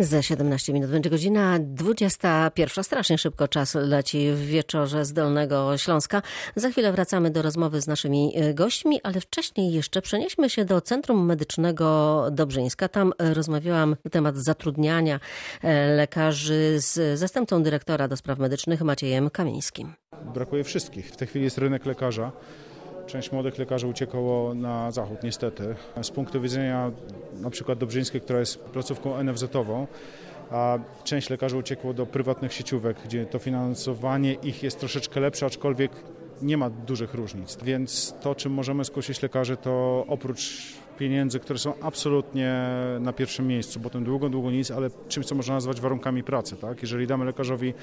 Za 17 minut będzie godzina 21. Strasznie szybko czas leci w wieczorze z Dolnego Śląska. Za chwilę wracamy do rozmowy z naszymi e, gośćmi, ale wcześniej jeszcze przenieśmy się do Centrum Medycznego Dobrzyńska. Tam e, rozmawiałam na temat zatrudniania e, lekarzy z zastępcą dyrektora do spraw medycznych Maciejem Kamińskim. Brakuje wszystkich. W tej chwili jest rynek lekarza. Część młodych lekarzy uciekało na zachód, niestety. Z punktu widzenia na przykład Dobrzyńskiej, która jest placówką NFZ-ową, a część lekarzy uciekło do prywatnych sieciówek, gdzie to finansowanie ich jest troszeczkę lepsze, aczkolwiek nie ma dużych różnic. Więc to, czym możemy skusić lekarzy, to oprócz pieniędzy, które są absolutnie na pierwszym miejscu, bo ten długo, długo nic, ale czymś, co można nazwać warunkami pracy. Tak? Jeżeli damy lekarzowi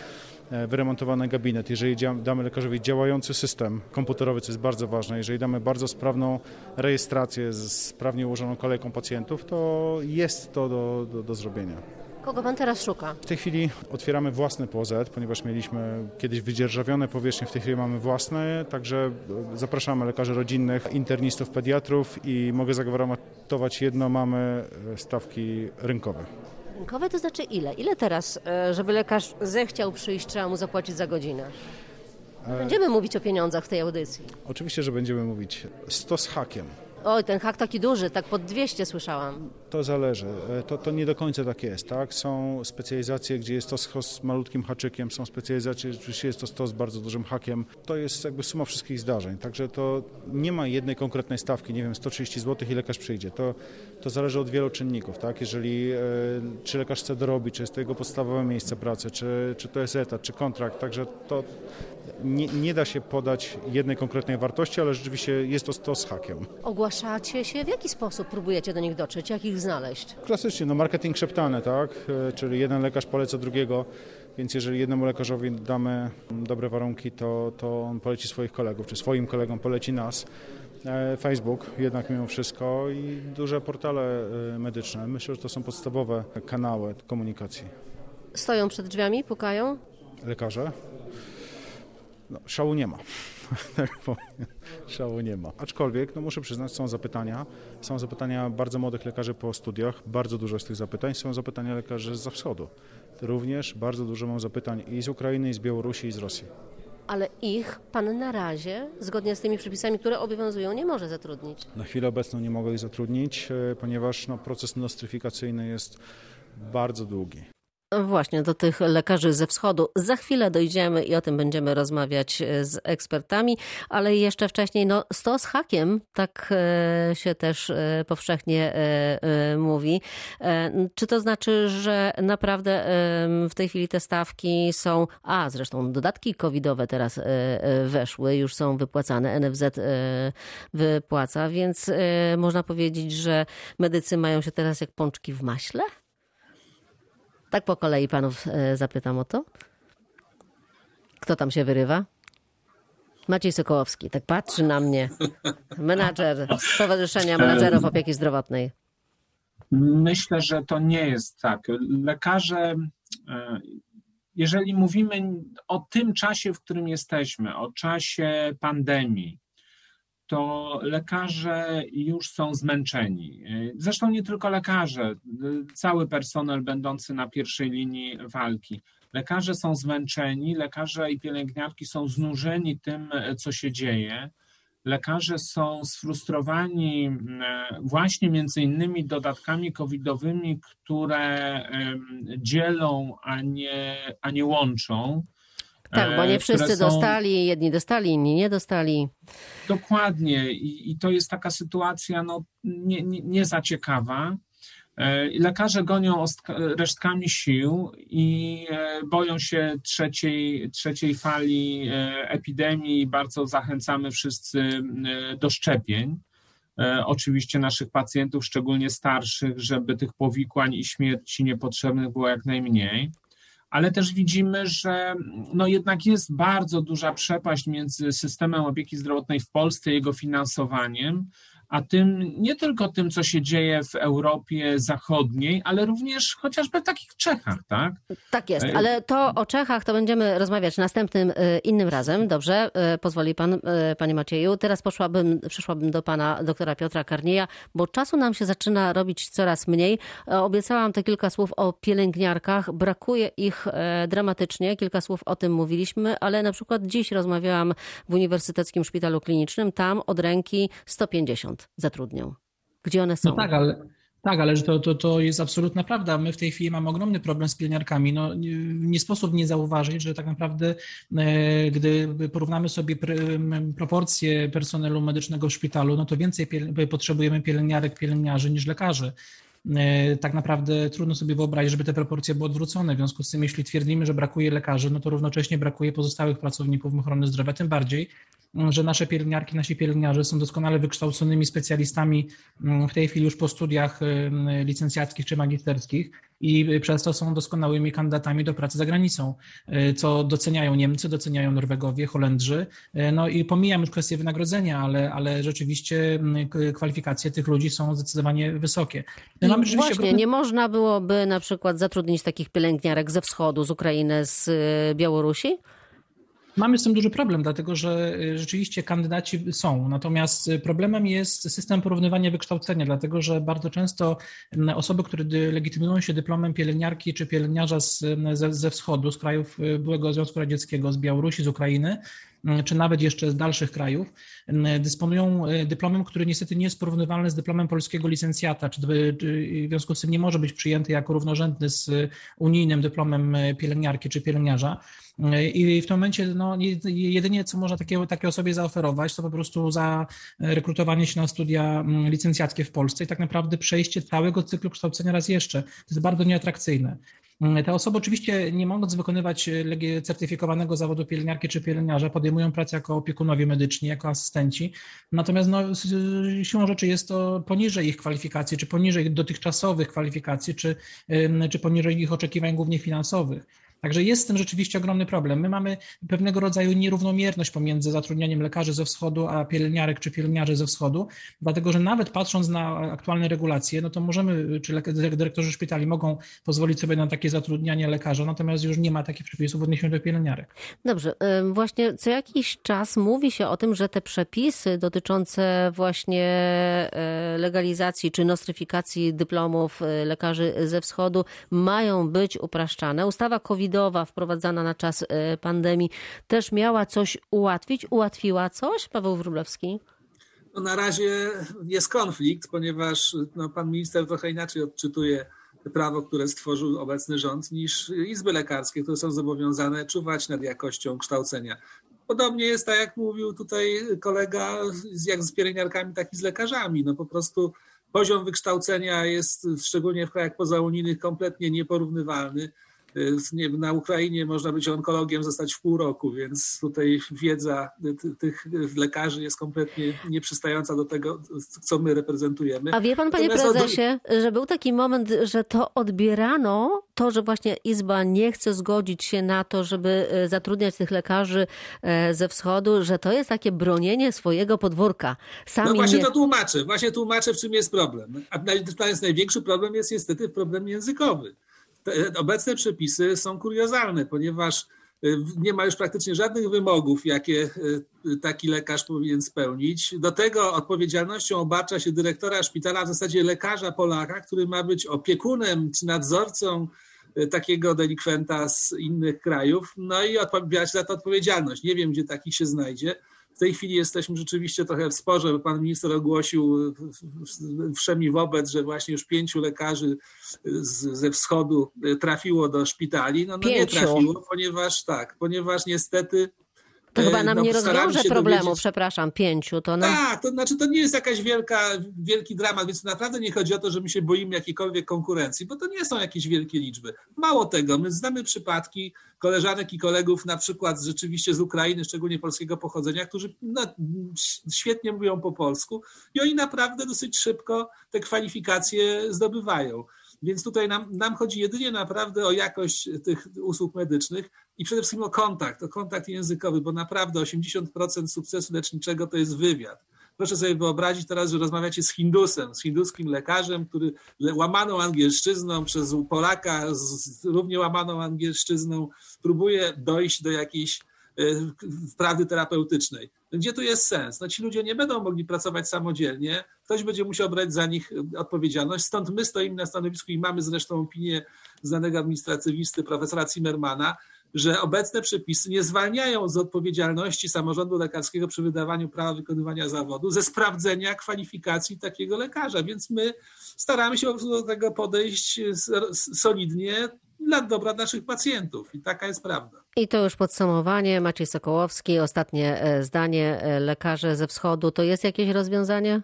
e, wyremontowany gabinet, jeżeli damy lekarzowi działający system komputerowy, co jest bardzo ważne, jeżeli damy bardzo sprawną rejestrację sprawnie ułożoną kolejką pacjentów, to jest to do, do, do zrobienia. Kogo pan teraz szuka? W tej chwili otwieramy własny POZ, ponieważ mieliśmy kiedyś wydzierżawione powierzchnie, w tej chwili mamy własne, także zapraszamy lekarzy rodzinnych, internistów, pediatrów i mogę zagwarantować jedno, mamy e, stawki rynkowe. Rynkowe to znaczy ile? Ile teraz, e, żeby lekarz zechciał przyjść, trzeba mu zapłacić za godzinę? E, będziemy mówić o pieniądzach w tej audycji. Oczywiście, że będziemy mówić 100 z hakiem. Oj, ten hak taki duży, tak pod 200 słyszałam. To zależy. E, to, to nie do końca tak jest. Tak? Są specjalizacje, gdzie jest to z malutkim haczykiem, są specjalizacje, gdzie jest to stos z bardzo dużym hakiem. To jest jakby suma wszystkich zdarzeń. Także to nie ma jednej konkretnej stawki, nie wiem, 130 zł i lekarz przyjdzie. To, to zależy od wielu czynników. Tak? Jeżeli, e, czy lekarz chce dorobić, czy jest to jego podstawowe miejsce pracy, czy, czy to jest etat, czy kontrakt. Także to nie, nie da się podać jednej konkretnej wartości, ale rzeczywiście jest to stos z hakiem. Ogłaszacie się? W jaki sposób próbujecie do nich dotrzeć? Jak ich znaleźć? Klasycznie, no marketing szeptany, tak? E, czyli jeden lekarz poleca drugiego, więc jeżeli jednemu lekarzowi damy dobre warunki, to, to on poleci swoich kolegów, czy swoim kolegom poleci nas. E, Facebook jednak mimo wszystko i duże portale e, medyczne. Myślę, że to są podstawowe kanały komunikacji. Stoją przed drzwiami, pukają? Lekarze? No, szału nie ma. tak powiem. Szału nie ma. Aczkolwiek, no muszę przyznać, są zapytania. Są zapytania bardzo młodych lekarzy po studiach. Bardzo dużo z tych zapytań. Są zapytania lekarzy z wschodu. Również bardzo dużo mam zapytań i z Ukrainy, i z Białorusi, i z Rosji. Ale ich pan na razie, zgodnie z tymi przepisami, które obowiązują, nie może zatrudnić. Na chwilę obecną nie mogę ich zatrudnić, e, ponieważ no, proces nostryfikacyjny jest bardzo długi. Właśnie, do tych lekarzy ze wschodu. Za chwilę dojdziemy i o tym będziemy rozmawiać e, z ekspertami, ale jeszcze wcześniej, no, sto z hakiem, tak e, się też e, powszechnie mówi. Czy to znaczy, że naprawdę w tej chwili te stawki są, a zresztą dodatki covidowe teraz weszły, już są wypłacane, NFZ wypłaca, więc można powiedzieć, że medycy mają się teraz jak pączki w maśle? Tak po kolei panów e, zapytam o to. Kto tam się wyrywa? Maciej Sokołowski, tak patrzy na mnie. Menadżer Stowarzyszenia Menadżerów Opieki Zdrowotnej. Myślę, że to nie jest tak. Lekarze, e, jeżeli mówimy o tym czasie, w którym jesteśmy, o czasie pandemii, to lekarze już są zmęczeni. Zresztą nie tylko lekarze, cały personel będący na pierwszej linii walki. Lekarze są zmęczeni, lekarze i pielęgniarki są znużeni tym, co się dzieje. Lekarze są sfrustrowani mm, właśnie między innymi dodatkami covidowymi, które dzielą, a nie, a nie łączą. Tak, bo nie e, wszyscy są... dostali, jedni dostali, inni nie dostali. Dokładnie i, i to jest taka sytuacja no, nie, nie, nie za ciekawa. E, lekarze gonią resztkami sił i e, boją się trzeciej, trzeciej fali epidemii. Bardzo zachęcamy wszyscy do szczepień. Oczywiście naszych pacjentów, szczególnie starszych, żeby tych powikłań i śmierci niepotrzebnych było jak najmniej ale też widzimy, że no jednak jest bardzo duża przepaść między systemem opieki zdrowotnej w Polsce i jego finansowaniem, a tym nie tylko tym, co się dzieje w Europie Zachodniej, ale również chociażby w takich Czechach, tak? Tak jest, ale to o Czechach to będziemy rozmawiać następnym innym razem. Dobrze, pozwoli pan, panie Macieju. Teraz poszłabym, przyszłabym do pana doktora Piotra Karnieja, bo czasu nam się zaczyna robić coraz mniej. Obiecałam te kilka słów o pielęgniarkach. Brakuje ich dramatycznie. Kilka słów o tym mówiliśmy, ale na przykład dziś rozmawiałam w Uniwersyteckim Szpitalu Klinicznym. Tam od ręki 150 zatrudnią. Gdzie one są? No tak, ale tak, ale to, to, to jest absolutna prawda. My w tej chwili mamy ogromny problem z pielęgniarkami. No, nie sposób nie zauważyć, że tak naprawdę, e, gdy porównamy sobie proporcje personelu medycznego w szpitalu, no to więcej potrzebujemy pielęgniarek, pielęgniarzy niż lekarzy. E, tak naprawdę trudno sobie wyobrazić, żeby te proporcje były odwrócone. W związku z tym, jeśli twierdzimy, że brakuje lekarzy, no to równocześnie brakuje pozostałych pracowników ochrony zdrowia, tym bardziej, że nasze pielęgniarki, nasi pielęgniarze są doskonale wykształconymi specjalistami w tej chwili już po studiach licencjackich czy magisterskich i przez to są doskonałymi kandydatami do pracy za granicą, e, co doceniają Niemcy, doceniają Norwegowie, Holendrzy. E, no i pomijam już kwestię wynagrodzenia, ale, ale rzeczywiście kwalifikacje tych ludzi są zdecydowanie wysokie. No mamy właśnie, ogromny... nie można byłoby na przykład zatrudnić takich pielęgniarek ze wschodu, z Ukrainy, z e, Białorusi? Mamy z tym duży problem, dlatego że y, rzeczywiście kandydaci są. Natomiast y, problemem jest system porównywania wykształcenia, dlatego że bardzo często osoby, które legitymują się dyplomem pielęgniarki czy pielęgniarza z, ze, ze wschodu, z krajów y, byłego Związku Radzieckiego, z Białorusi, z Ukrainy, czy nawet jeszcze z dalszych krajów, mm, dysponują dyplomem, który niestety nie jest porównywalny z dyplomem polskiego licencjata, czy w związku z tym nie może być przyjęty jako równorzędny z unijnym dyplomem pielęgniarki czy pielęgniarza. I w tym momencie no, jedynie co można takiej, takiej osobie zaoferować, to po prostu za rekrutowanie się na studia mm, licencjackie w Polsce i tak naprawdę przejście całego cyklu kształcenia raz jeszcze. To jest bardzo nieatrakcyjne. Mm, te osoby oczywiście nie mogąc wykonywać e, certyfikowanego zawodu pielęgniarki czy pielęgniarza, podejmują pracę jako opiekunowie medyczni, jako asystenci. Natomiast no, siłą rzeczy jest to poniżej ich kwalifikacji, czy poniżej dotychczasowych kwalifikacji, czy, czy poniżej ich oczekiwań głównie finansowych. Także jest z tym rzeczywiście ogromny problem. My mamy pewnego rodzaju nierównomierność pomiędzy zatrudnianiem lekarzy ze wschodu, a pielęgniarek czy pielęgniarzy ze wschodu, dlatego że nawet patrząc na aktualne regulacje, no to możemy, czy dyrektorzy szpitali mogą pozwolić sobie na takie zatrudnianie lekarza, natomiast już nie ma takich przepisów w odniesieniu do pielęgniarek. Dobrze, właśnie co jakiś czas mówi się o tym, że te przepisy dotyczące właśnie e, legalizacji czy nostryfikacji dyplomów e, lekarzy ze wschodu mają być upraszczane. Ustawa COVID covidowa wprowadzana na czas e, pandemii też miała coś ułatwić? Ułatwiła coś, Paweł Wróblewski? No na razie jest konflikt, ponieważ no, pan minister trochę inaczej odczytuje prawo, które stworzył obecny rząd, niż izby lekarskie, które są zobowiązane czuwać nad jakością kształcenia. Podobnie jest tak, jak mówił tutaj kolega, jak z pielęgniarkami, tak i z lekarzami. No po prostu poziom wykształcenia jest, szczególnie w krajach pozaunijnych, kompletnie nieporównywalny. Y, na Ukrainie można być onkologiem zostać w pół roku, więc tutaj wiedza tych lekarzy jest kompletnie nieprzystająca do tego, co my reprezentujemy. A wie pan, panie Natomiast prezesie, od... że był taki moment, że to odbierano, to, że właśnie Izba nie chce zgodzić się na to, żeby y, zatrudniać tych lekarzy e, ze wschodu, że to jest takie bronienie swojego podwórka. Sami no właśnie nie... to tłumaczę, właśnie tłumaczę, w czym jest problem. A największy problem jest niestety problem językowy obecne przepisy są kuriozalne, ponieważ y, nie ma już praktycznie żadnych wymogów, jakie y, taki lekarz powinien spełnić. Do tego odpowiedzialnością obarcza się dyrektora szpitala, w zasadzie lekarza Polaka, który ma być opiekunem czy nadzorcą y, takiego delikwenta z innych krajów, no i odpowiadać za to odpowiedzialność. Nie wiem, gdzie taki się znajdzie. W tej chwili jesteśmy rzeczywiście trochę w sporze, bo pan minister ogłosił wszemi wobec, że właśnie już pięciu lekarzy z, ze wschodu trafiło do szpitali. No, no nie trafiło, ponieważ tak, ponieważ niestety to chyba nam no, nie rozwiąże problemu, dowiedzieć... przepraszam, pięciu. To nam... Tak, to znaczy to nie jest jakaś wielka, wielki dramat, więc naprawdę nie chodzi o to, że my się boimy jakiejkolwiek konkurencji, bo to nie są jakieś wielkie liczby. Mało tego, my znamy przypadki koleżanek i kolegów na przykład rzeczywiście z Ukrainy, szczególnie polskiego pochodzenia, którzy no, świetnie mówią po polsku i oni naprawdę dosyć szybko te kwalifikacje zdobywają. Więc tutaj nam, nam chodzi jedynie naprawdę o jakość tych usług medycznych i przede wszystkim o kontakt, o kontakt językowy, bo naprawdę 80% sukcesu leczniczego to jest wywiad. Proszę sobie wyobrazić teraz, że rozmawiacie z Hindusem, z hinduskim lekarzem, który łamaną angielszczyzną przez Polaka z równie łamaną angielszczyzną próbuje dojść do jakiejś e, wprawdy terapeutycznej. Gdzie tu jest sens? No ci ludzie nie będą mogli pracować samodzielnie, ktoś będzie musiał brać za nich odpowiedzialność, stąd my stoimy na stanowisku i mamy zresztą opinię znanego administracywisty profesora Zimmermana, że obecne przepisy nie zwalniają z odpowiedzialności samorządu lekarskiego przy wydawaniu prawa wykonywania zawodu ze sprawdzenia kwalifikacji takiego lekarza, więc my staramy się do tego podejść solidnie dla dobra naszych pacjentów i taka jest prawda. I to już podsumowanie. Maciej Sokołowski, ostatnie e, zdanie. E, lekarze ze wschodu, to jest jakieś rozwiązanie?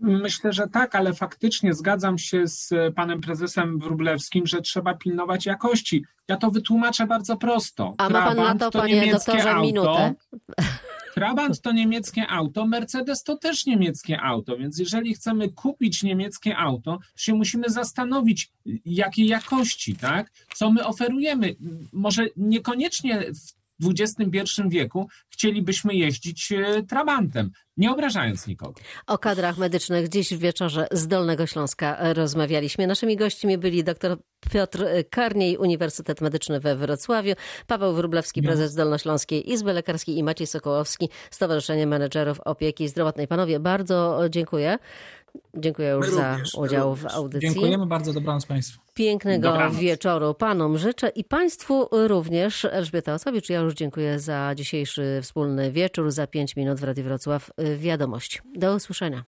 Myślę, że tak, ale faktycznie zgadzam się z panem prezesem Wróblewskim, że trzeba pilnować jakości. Ja to wytłumaczę bardzo prosto. A ma pan na to, to panie doktorze, auto, minutę. Trabant to niemieckie auto, Mercedes to też niemieckie auto, więc jeżeli chcemy kupić niemieckie auto, to się musimy zastanowić, jakiej jakości, tak? Co my oferujemy. Może niekoniecznie w w XXI wieku chcielibyśmy jeździć e, trabantem, nie obrażając nikogo. O kadrach medycznych dziś w wieczorze z Dolnego Śląska rozmawialiśmy. Naszymi gośćmi byli dr Piotr Karniej, Uniwersytet Medyczny we Wrocławiu, Paweł Wróblewski, prezes Dolnośląskiej Izby Lekarskiej i Maciej Sokołowski, Stowarzyszenie Menedżerów Opieki Zdrowotnej. Panowie, bardzo dziękuję. Dziękuję już za udział w audycji. Dziękujemy bardzo, dobranoc Państwu. Pięknego dobranoc. wieczoru Panom życzę i Państwu również. Elżbieta Osowicz, ja już dziękuję za dzisiejszy wspólny wieczór, za pięć minut w Radiu Wrocław Wiadomość. Do usłyszenia.